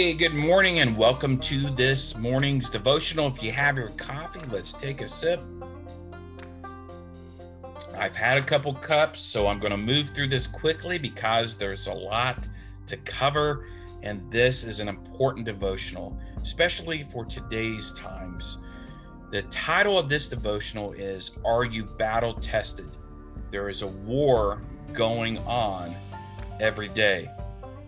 Hey, good morning, and welcome to this morning's devotional. If you have your coffee, let's take a sip. I've had a couple cups, so I'm going to move through this quickly because there's a lot to cover, and this is an important devotional, especially for today's times. The title of this devotional is Are You Battle Tested? There is a war going on every day.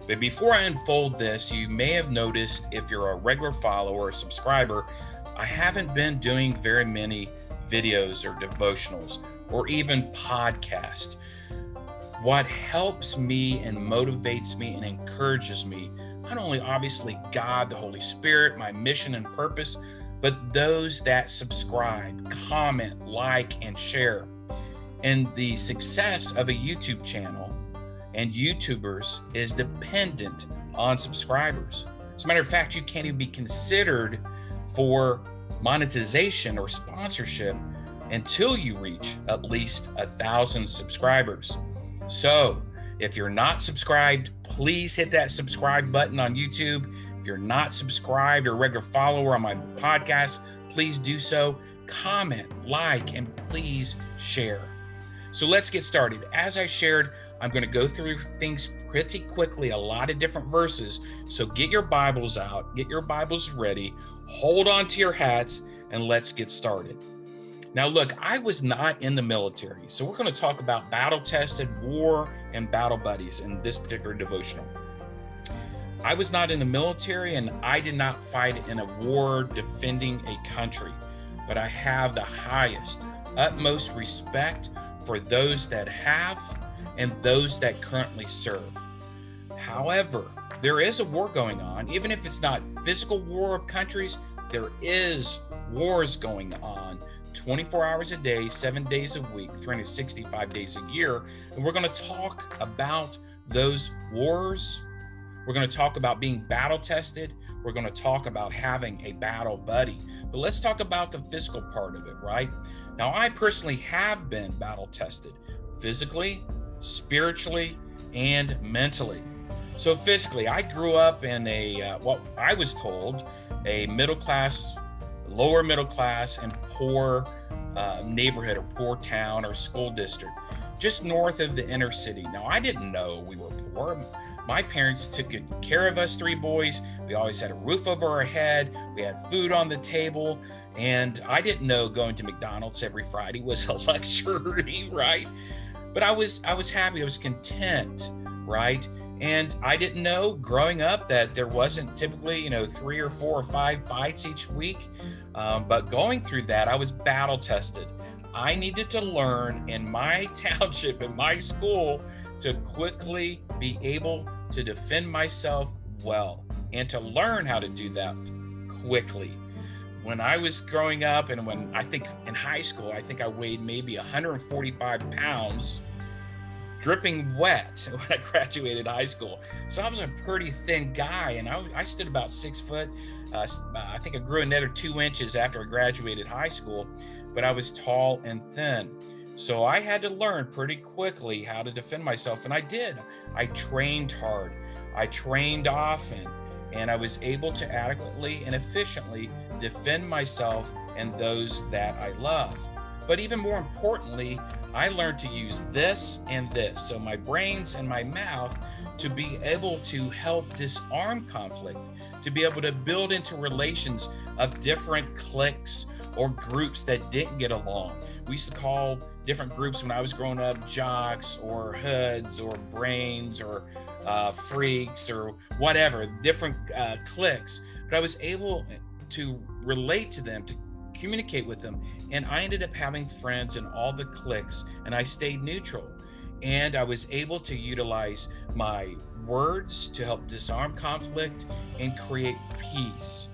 But before I unfold this, you may have noticed if you're a regular follower or subscriber, I haven't been doing very many videos or devotionals or even podcasts. What helps me and motivates me and encourages me, not only obviously God, the Holy Spirit, my mission and purpose, but those that subscribe, comment, like, and share. And the success of a YouTube channel and YouTubers is dependent on subscribers. As a matter of fact, you can't even be considered for monetization or sponsorship until you reach at least a thousand subscribers. So, if you're not subscribed, please hit that subscribe button on YouTube. If you're not subscribed or regular follower on my podcast, please do so. Comment, like, and please share. So let's get started. As I shared, I'm going to go through things pretty quickly, a lot of different verses. So get your Bibles out, get your Bibles ready, hold on to your hats, and let's get started. Now, look, I was not in the military, so we're going to talk about battle tested war and battle buddies in this particular devotional. I was not in the military and I did not fight in a war defending a country, but I have the highest, utmost respect for those that have and those that currently serve. However, there is a war going on, even if it's not physical war of countries, there is wars going on 24 hours a day, seven days a week, 365 days a year. And we're going to talk about those wars. We're going to talk about being battle tested. We're going to talk about having a battle buddy. But let's talk about the physical part of it, right? Now, I personally have been battle tested physically, spiritually, and mentally. So, physically, I grew up in a, uh, what I was told, a middle class, lower middle class, and poor uh, neighborhood or poor town or school district just north of the inner city. Now, I didn't know we were poor. My parents took good care of us three boys. We always had a roof over our head, we had food on the table. And I didn't know going to McDonald's every Friday was a luxury, right? But I was I was happy. I was content, right? And I didn't know growing up that there wasn't typically, you know, three or four or five fights each week. Um, but going through that, I was battle tested. I needed to learn in my township, in my school, to quickly be able to defend myself well and to learn how to do that quickly when I was growing up and when I think in high school, I think I weighed maybe 145 pounds, dripping wet when I graduated high school. So I was a pretty thin guy and I, I stood about six foot. Uh, I think I grew another two inches after I graduated high school, but I was tall and thin. So I had to learn pretty quickly how to defend myself, and I did. I trained hard, I trained often, and I was able to adequately and efficiently defend myself and those that I love. But even more importantly, I learned to use this and this, so my brains and my mouth, to be able to help disarm conflict, to be able to build into relations of different cliques or groups that didn't get along. We used to call different groups when I was growing up jocks or hoods or brains or uh, freaks or whatever, different uh, cliques. But I was able to relate to them, to communicate with them. And I ended up having friends in all the cliques, and I stayed neutral. And I was able to utilize my words to help disarm conflict and create peace.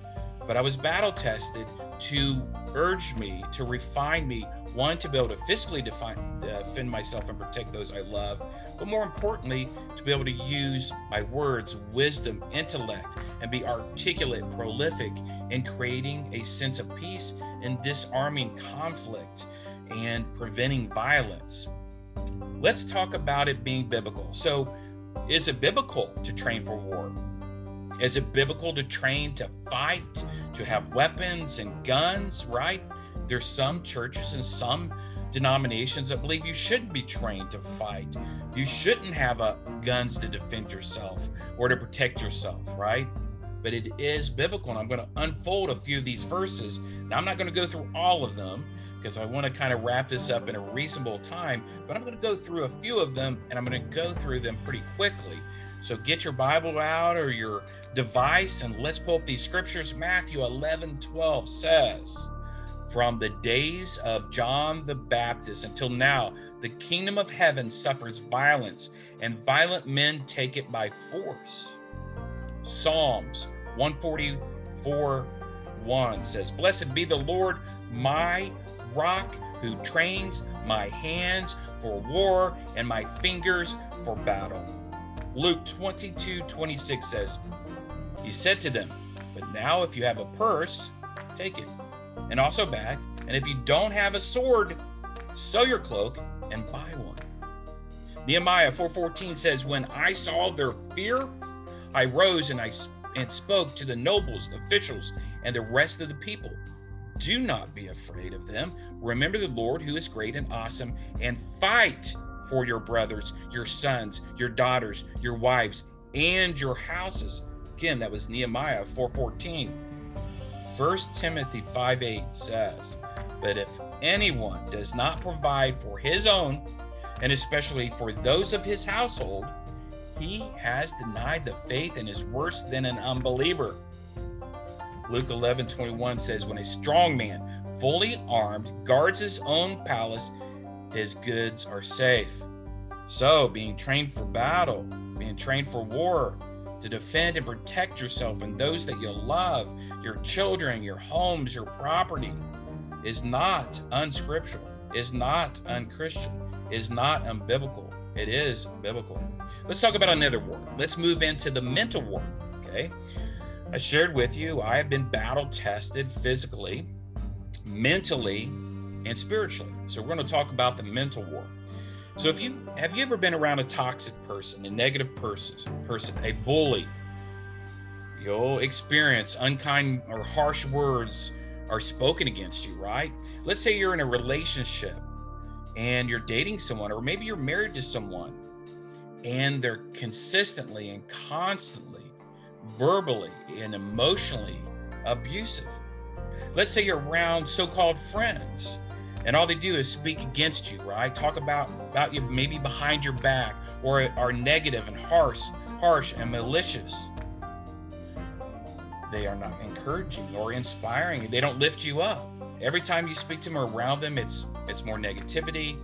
But I was battle tested to urge me, to refine me, one, to be able to physically define, defend myself and protect those I love, but more importantly, to be able to use my words, wisdom, intellect, and be articulate, prolific in creating a sense of peace and disarming conflict and preventing violence. Let's talk about it being biblical. So, is it biblical to train for war? Is it biblical to train to fight, to have weapons and guns, right? There's some churches and some denominations that believe you shouldn't be trained to fight. You shouldn't have a, guns to defend yourself or to protect yourself, right? But it is biblical. And I'm going to unfold a few of these verses. Now, I'm not going to go through all of them because I want to kind of wrap this up in a reasonable time, but I'm going to go through a few of them and I'm going to go through them pretty quickly. So get your Bible out or your device and let's pull up these scriptures. Matthew 11 12 says, From the days of John the Baptist until now, the kingdom of heaven suffers violence, and violent men take it by force. Psalms 144 1 says, Blessed be the Lord, my rock, who trains my hands for war and my fingers for battle. Luke 22 26 says, He said to them, But now if you have a purse, take it, and also bag, and if you don't have a sword, sell your cloak and buy one. Nehemiah 4:14 says, "When I saw their fear, I rose and I and spoke to the nobles, the officials, and the rest of the people. Do not be afraid of them. Remember the Lord who is great and awesome, and fight for your brothers, your sons, your daughters, your wives, and your houses. Again, that was Nehemiah 4:14. 1 Timothy 5:8 says, But if anyone does not provide for his own, and especially for those of his household, he has denied the faith and is worse than an unbeliever. Luke 11 21 says, When a strong man, fully armed, guards his own palace, his goods are safe. So, being trained for battle, being trained for war, to defend and protect yourself and those that you love, your children, your homes, your property, is not unscriptural, is not unchristian, is not unbiblical. It is biblical. Let's talk about another war. Let's move into the mental war. Okay. I shared with you, I have been battle tested physically, mentally, and spiritually. So we're going to talk about the mental war. So if you have you ever been around a toxic person, a negative person, person, a bully, you'll experience unkind or harsh words are spoken against you, right? Let's say you're in a relationship and you're dating someone, or maybe you're married to someone, and they're consistently and constantly verbally and emotionally abusive. Let's say you're around so-called friends and all they do is speak against you, right? Talk about about you maybe behind your back or are negative and harsh, harsh and malicious. They are not encouraging or inspiring. They don't lift you up. Every time you speak to them or around them, it's it's more negativity.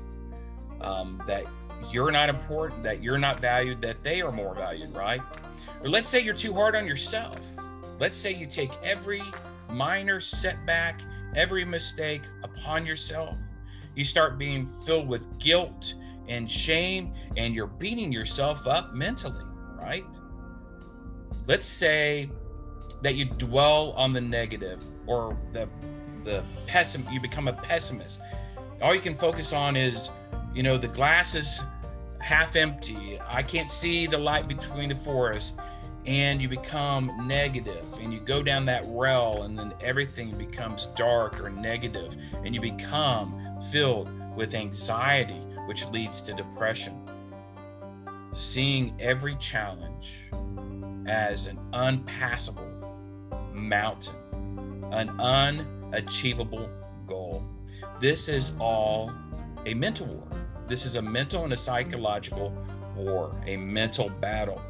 Um, that you're not important, that you're not valued, that they are more valued, right? Or let's say you're too hard on yourself. Let's say you take every minor setback, every mistake upon yourself. You start being filled with guilt and shame, and you're beating yourself up mentally, right? Let's say that you dwell on the negative or the the pessim you become a pessimist. All you can focus on is, you know, the glass is half empty. I can't see the light between the forest and you become negative and you go down that rail and then everything becomes dark or negative and you become filled with anxiety which leads to depression. Seeing every challenge as an unpassable mountain an unachievable goal. This is all a mental war. This is a mental and a psychological war a mental battle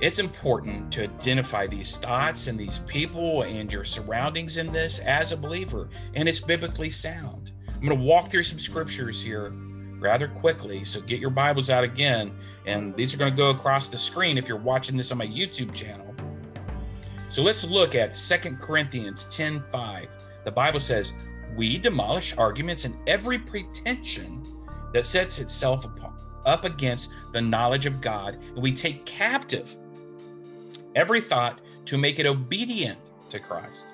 it's important to identify these thoughts and these people and your surroundings in this as a believer, and it's biblically sound. I'm going to walk through some scriptures here rather quickly, so get your Bibles out again, and these are going to go across the screen if you're watching this on my YouTube channel. So let's look at Second Corinthians 10 5. The Bible says, We demolish arguments and every pretension that sets itself up against the knowledge of God, and we take captive every thought to make it obedient to Christ.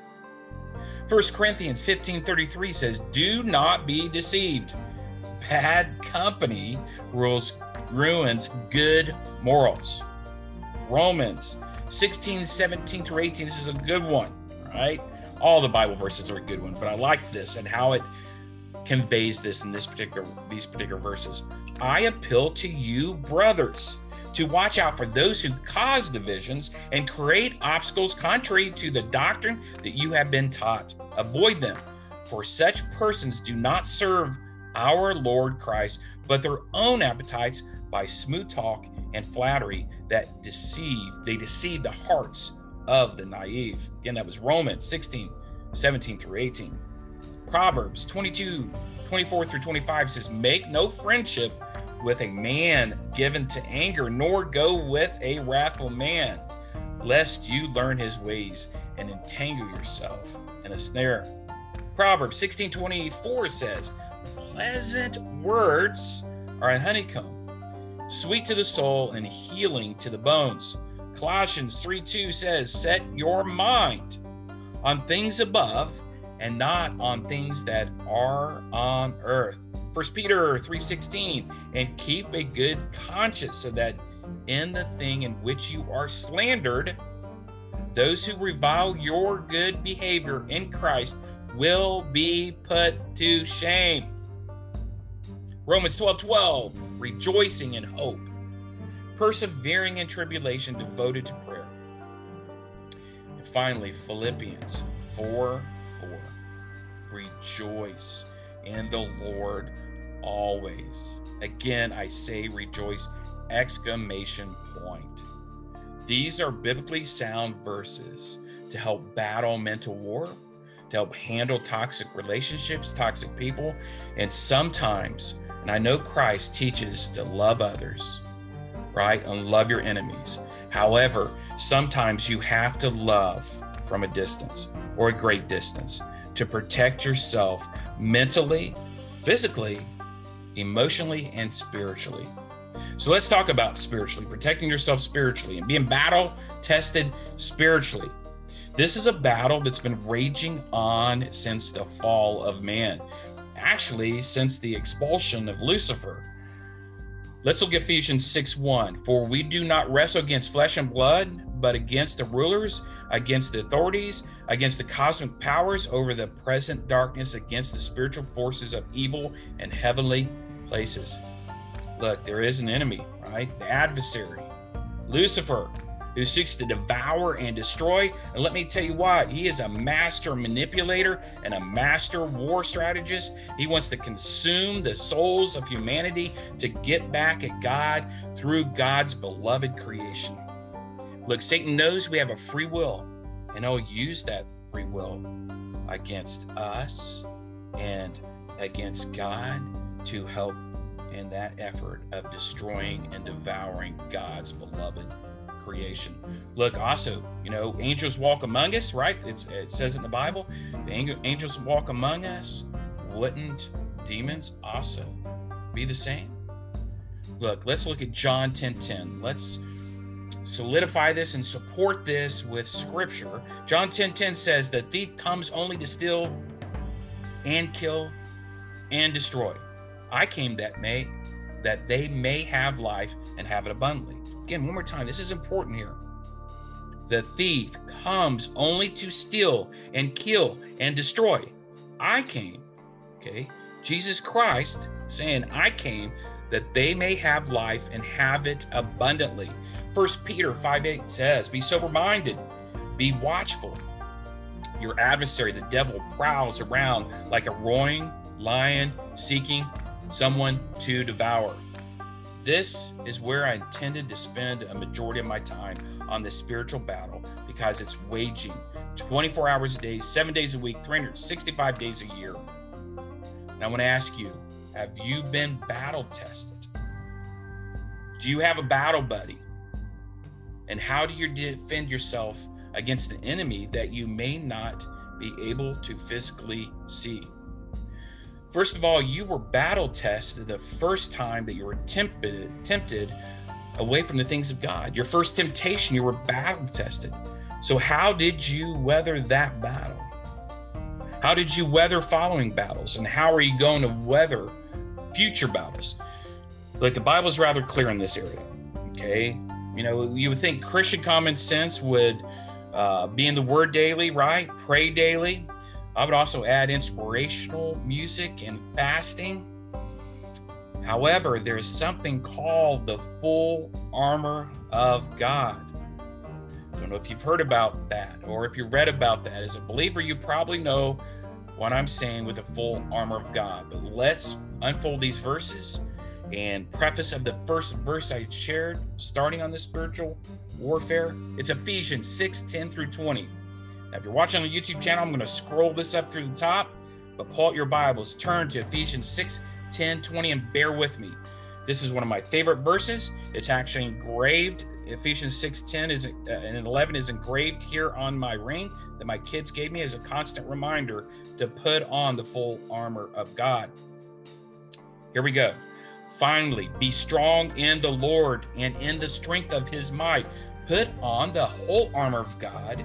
1 Corinthians 15:33 says, "Do not be deceived. Bad company rules ruins good morals." Romans 16, 17 through 18. This is a good one, right? All the Bible verses are a good one, but I like this and how it conveys this in this particular these particular verses. I appeal to you, brothers, to watch out for those who cause divisions and create obstacles contrary to the doctrine that you have been taught. Avoid them, for such persons do not serve our Lord Christ, but their own appetites by smooth talk and flattery that deceive they deceive the hearts of the naive. Again, that was Romans 16, 17 through 18. Proverbs 22, 24 through 25 says, Make no friendship with a man given to anger, nor go with a wrathful man, lest you learn his ways and entangle yourself in a snare. Proverbs 16, 24 says, Pleasant words are a honeycomb, sweet to the soul and healing to the bones. Colossians 3 2 says, Set your mind on things above and not on things that are on earth. 1 Peter 3:16 and keep a good conscience so that in the thing in which you are slandered those who revile your good behavior in Christ will be put to shame. Romans 12 12, rejoicing in hope, persevering in tribulation, devoted to prayer. And finally, Philippians 4 4, rejoice in the Lord always. Again, I say rejoice, exclamation point. These are biblically sound verses to help battle mental war, to help handle toxic relationships, toxic people, and sometimes, and I know Christ teaches to love others, right? And love your enemies. However, sometimes you have to love from a distance or a great distance to protect yourself mentally, physically, emotionally, and spiritually. So let's talk about spiritually, protecting yourself spiritually and being battle tested spiritually. This is a battle that's been raging on since the fall of man, actually, since the expulsion of Lucifer. Let's look at Ephesians 6 1. For we do not wrestle against flesh and blood, but against the rulers, against the authorities, against the cosmic powers over the present darkness, against the spiritual forces of evil and heavenly places. Look, there is an enemy, right? The adversary, Lucifer, who seeks to devour and destroy. And let me tell you what, he is a master manipulator and a master war strategist. He wants to consume the souls of humanity to get back at God through God's beloved creation. Look, Satan knows we have a free will, and he'll use that free will against us and against God to help in that effort of destroying and devouring God's beloved creation. Look, also, you know, angels walk among us, right? It's, it says in the Bible, the angels walk among us. Wouldn't demons also be the same? Look, let's look at John 10 10. Let's solidify this and support this with scripture. John 10 10 says, The thief comes only to steal and kill and destroy. I came that may that they may have life and have it abundantly. Again, one more time, this is important here. The thief comes only to steal and kill and destroy. I came, okay? Jesus Christ saying, I came that they may have life and have it abundantly. First Peter 5 8 says, Be sober minded, be watchful. Your adversary, the devil, prowls around like a roaring lion seeking someone to devour. This is where I intended to spend a majority of my time on this spiritual battle because it's waging 24 hours a day, seven days a week, 365 days a year. And I want to ask you have you been battle tested? Do you have a battle buddy? And how do you defend yourself against an enemy that you may not be able to physically see? First of all, you were battle tested the first time that you were tempted, tempted away from the things of God. Your first temptation, you were battle tested. So, how did you weather that battle? How did you weather following battles? And how are you going to weather future battles? Like the Bible is rather clear in this area. Okay. You know, you would think Christian common sense would uh, be in the Word daily, right? Pray daily. I would also add inspirational music and fasting. However, there is something called the full armor of God. I don't know if you've heard about that or if you've read about that. As a believer, you probably know what I'm saying with the full armor of God. But let's unfold these verses and preface of the first verse I shared, starting on the spiritual warfare. It's Ephesians 6 10 through 20. Now, if you're watching the YouTube channel, I'm going to scroll this up through the top, but pull out your Bibles, turn to Ephesians 6 10 20, and bear with me. This is one of my favorite verses. It's actually engraved. Ephesians 6 10 is, uh, and 11 is engraved here on my ring that my kids gave me as a constant reminder to put on the full armor of God. Here we go. Finally, be strong in the Lord and in the strength of his might. Put on the whole armor of God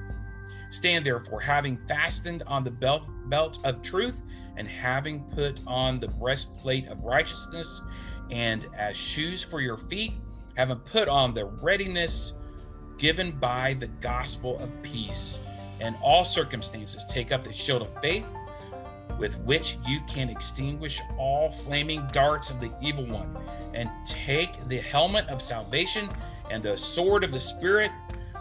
Stand therefore, having fastened on the belt, belt of truth, and having put on the breastplate of righteousness, and as shoes for your feet, having put on the readiness given by the gospel of peace. In all circumstances, take up the shield of faith, with which you can extinguish all flaming darts of the evil one, and take the helmet of salvation and the sword of the Spirit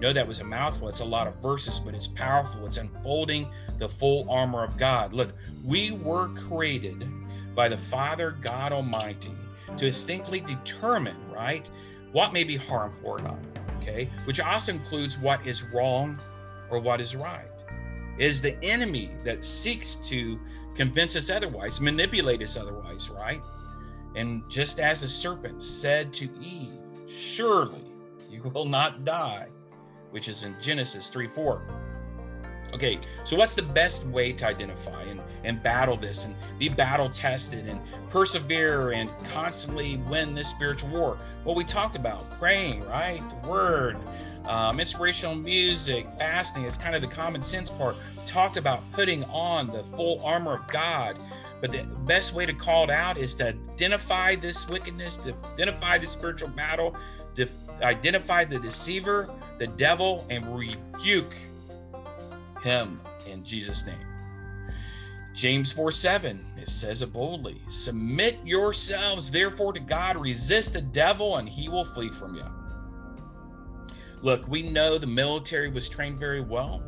know that was a mouthful. It's a lot of verses, but it's powerful. It's unfolding the full armor of God. Look, we were created by the Father God Almighty to distinctly determine, right, what may be harmful or not, okay, which also includes what is wrong or what is right. It is the enemy that seeks to convince us otherwise, manipulate us otherwise, right? And just as the serpent said to Eve, Surely you will not die which is in Genesis 3 4. Okay, so what's the best way to identify and, and battle this and be battle tested and persevere and constantly win this spiritual war? Well, we talked about praying, right? The word, um, inspirational music, fasting is kind of the common sense part. Talked about putting on the full armor of God. But the best way to call it out is to identify this wickedness, to identify the spiritual battle, to identify the deceiver, the devil and rebuke him in Jesus' name. James 4 7, it says it boldly Submit yourselves therefore to God, resist the devil, and he will flee from you. Look, we know the military was trained very well,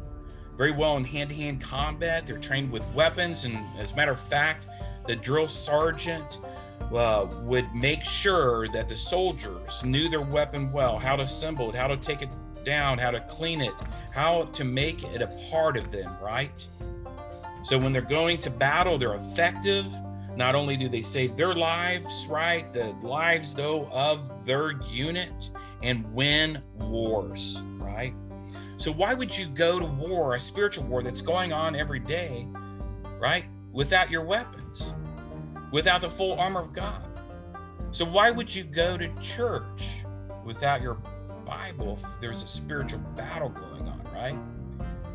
very well in hand to hand combat. They're trained with weapons. And as a matter of fact, the drill sergeant uh, would make sure that the soldiers knew their weapon well, how to assemble it, how to take it down, how to clean it, how to make it a part of them, right? So when they're going to battle, they're effective. Not only do they save their lives, right? The lives, though, of their unit and win wars, right? So why would you go to war, a spiritual war that's going on every day, right? Without your weapons, without the full armor of God. So why would you go to church without your Bible there's a spiritual battle going on, right?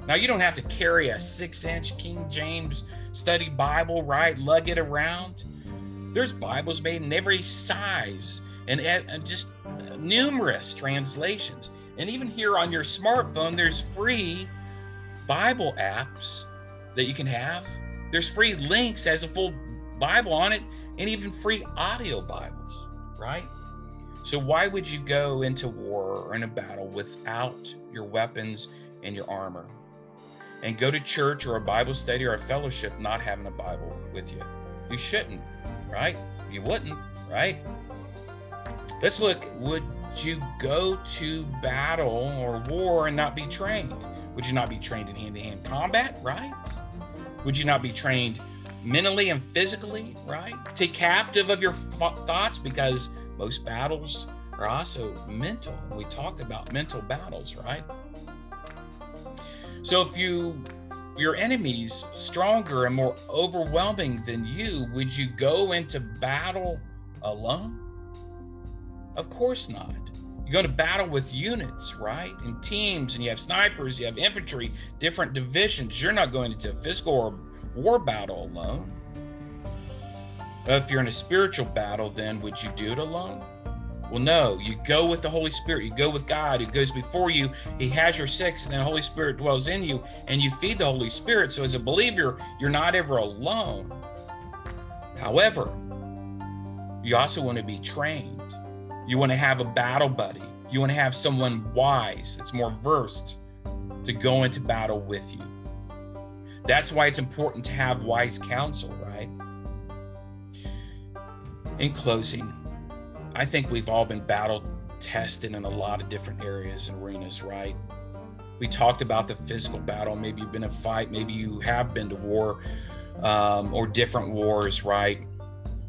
Now, you don't have to carry a six inch King James study Bible, right? Lug it around. There's Bibles made in every size and, and just uh, numerous translations. And even here on your smartphone, there's free Bible apps that you can have. There's free links as a full Bible on it, and even free audio Bibles, right? So, why would you go into war or in a battle without your weapons and your armor? and go to church or a Bible study or a fellowship not having a Bible with you. You shouldn't, right? You wouldn't, right? Let's look. Would you go to battle or war and not be trained? Would you not be trained in hand to hand combat, right? Would you not be trained mentally and physically, right? Take captive of your thoughts because most battles are also mental. We talked about mental battles, right? So if you your enemies stronger and more overwhelming than you, would you go into battle alone? Of course not. You go to battle with units, right? And teams, and you have snipers, you have infantry, different divisions. You're not going into a physical or war battle alone. If you're in a spiritual battle, then would you do it alone? Well, no, you go with the Holy Spirit. You go with God who goes before you. He has your six, and the Holy Spirit dwells in you, and you feed the Holy Spirit. So, as a believer, you're not ever alone. However, you also want to be trained. You want to have a battle buddy. You want to have someone wise that's more versed to go into battle with you. That's why it's important to have wise counsel, right? In closing, I think we've all been battle tested in a lot of different areas and arenas, right? We talked about the physical battle. Maybe you've been in a fight. Maybe you have been to war um, or different wars, right?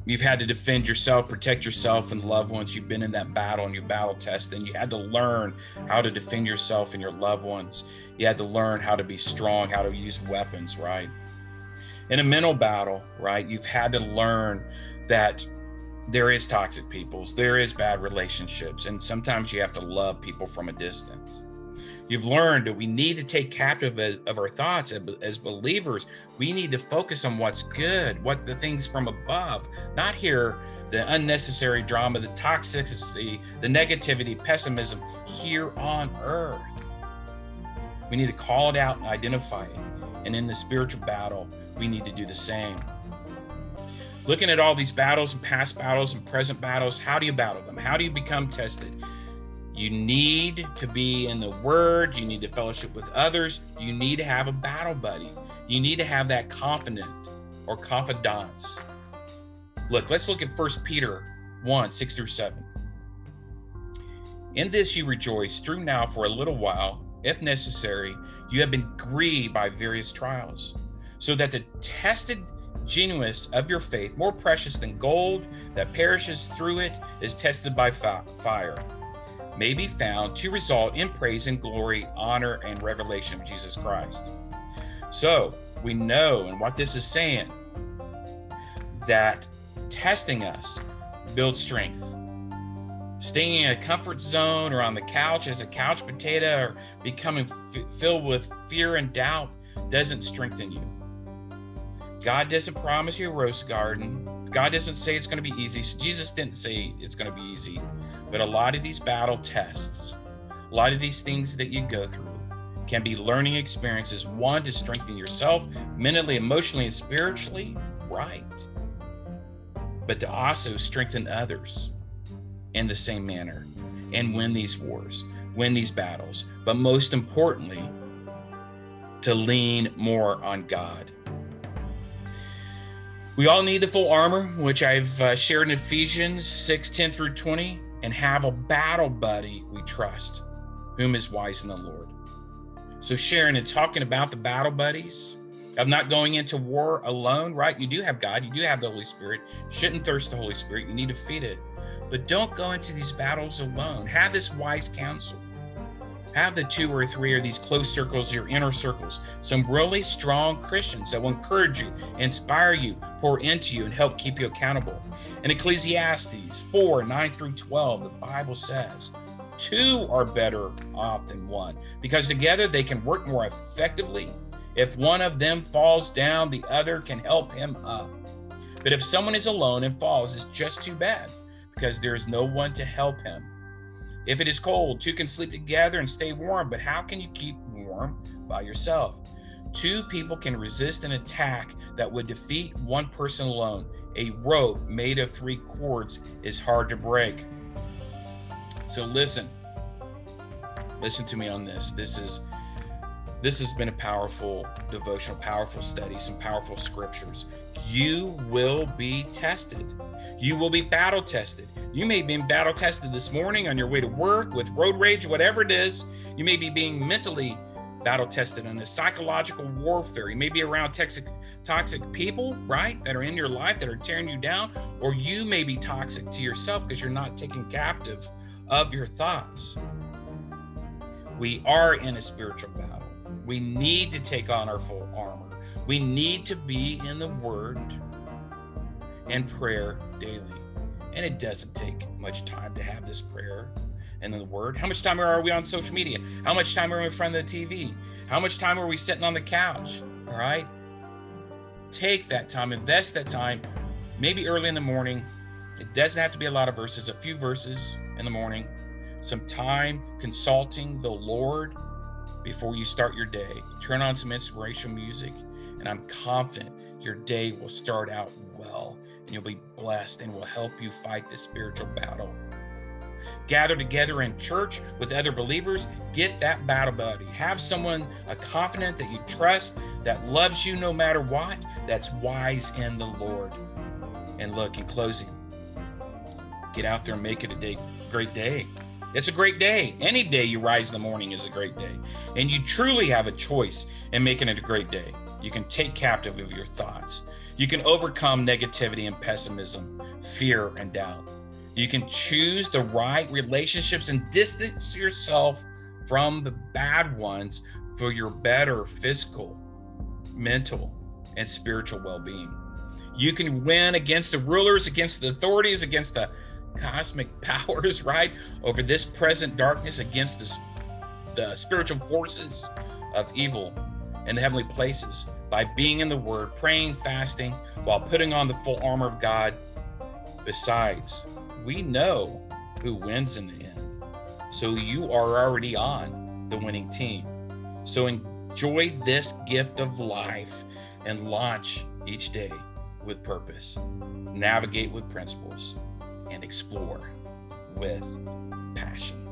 You've had to defend yourself, protect yourself and loved ones. You've been in that battle and your battle test, and you had to learn how to defend yourself and your loved ones. You had to learn how to be strong, how to use weapons, right? In a mental battle, right, you've had to learn that there is toxic peoples, there is bad relationships, and sometimes you have to love people from a distance. You've learned that we need to take captive of our thoughts as believers. We need to focus on what's good, what the things from above, not here the unnecessary drama, the toxicity, the negativity, pessimism here on earth. We need to call it out and identify it. And in the spiritual battle, we need to do the same looking at all these battles and past battles and present battles, how do you battle them? How do you become tested? You need to be in the word, you need to fellowship with others, you need to have a battle buddy. You need to have that confidant or confidants. Look, let's look at First Peter 1 6 through 7. In this you rejoice through now for a little while, if necessary, you have been grieved by various trials, so that the tested genuineness of your faith, more precious than gold that perishes through it, is tested by fire, may be found to result in praise and glory, honor, and revelation of Jesus Christ. So we know, and what this is saying, that testing us builds strength. Staying in a comfort zone or on the couch as a couch potato or becoming f- filled with fear and doubt doesn't strengthen you. God doesn't promise you a rose garden. God doesn't say it's going to be easy. Jesus didn't say it's going to be easy. But a lot of these battle tests, a lot of these things that you go through can be learning experiences. One, to strengthen yourself mentally, emotionally, and spiritually, right? But to also strengthen others in the same manner and win these wars, win these battles. But most importantly, to lean more on God we all need the full armor, which I've uh, shared in Ephesians 6 10 through 20, and have a battle buddy we trust, whom is wise in the Lord. So, sharing and talking about the battle buddies, of not going into war alone, right? You do have God, you do have the Holy Spirit. Shouldn't thirst the Holy Spirit, you need to feed it. But don't go into these battles alone. Have this wise counsel have the two or three or these close circles, your inner circles, some really strong Christians that will encourage you, inspire you, pour into you, and help keep you accountable. In Ecclesiastes 4 9 through 12, the Bible says, Two are better off than one because together they can work more effectively. If one of them falls down, the other can help him up. But if someone is alone and falls, it's just too bad because there is no one to help him. If it is cold, two can sleep together and stay warm, but how can you keep warm by yourself? Two people can resist an attack that would defeat one person alone. A rope made of three cords is hard to break. So listen. Listen to me on this. This is This has been a powerful devotional, powerful study, some powerful scriptures. You will be tested. You will be battle tested. You may be battle tested this morning on your way to work with road rage, whatever it is. You may be being mentally battle tested in a psychological warfare. You may be around toxic, toxic people, right, that are in your life that are tearing you down, or you may be toxic to yourself because you're not taking captive of your thoughts. We are in a spiritual battle. We need to take on our full armor. We need to be in the Word and prayer daily. And it doesn't take much time to have this prayer and the Word. How much time are we on social media? How much time are we in front of the TV? How much time are we sitting on the couch? All right. Take that time, invest that time, maybe early in the morning. It doesn't have to be a lot of verses, a few verses in the morning, some time consulting the Lord before you start your day. Turn on some inspirational music, and I'm confident your day will start out well and you'll be blessed and will help you fight the spiritual battle. Gather together in church with other believers. Get that battle buddy. Have someone, a confidant that you trust, that loves you no matter what, that's wise in the Lord. And look, in closing, get out there and make it a day, great day. It's a great day. Any day you rise in the morning is a great day. And you truly have a choice in making it a great day. You can take captive of your thoughts. You can overcome negativity and pessimism, fear and doubt. You can choose the right relationships and distance yourself from the bad ones for your better physical, mental, and spiritual well being. You can win against the rulers, against the authorities, against the cosmic powers, right? Over this present darkness against the, the spiritual forces of evil in the heavenly places by being in the Word, praying, fasting, while putting on the full armor of God. Besides, we know who wins in the end. So you are already on the winning team. So enjoy this gift of life and launch each day with purpose, navigate with principles and explore with passion.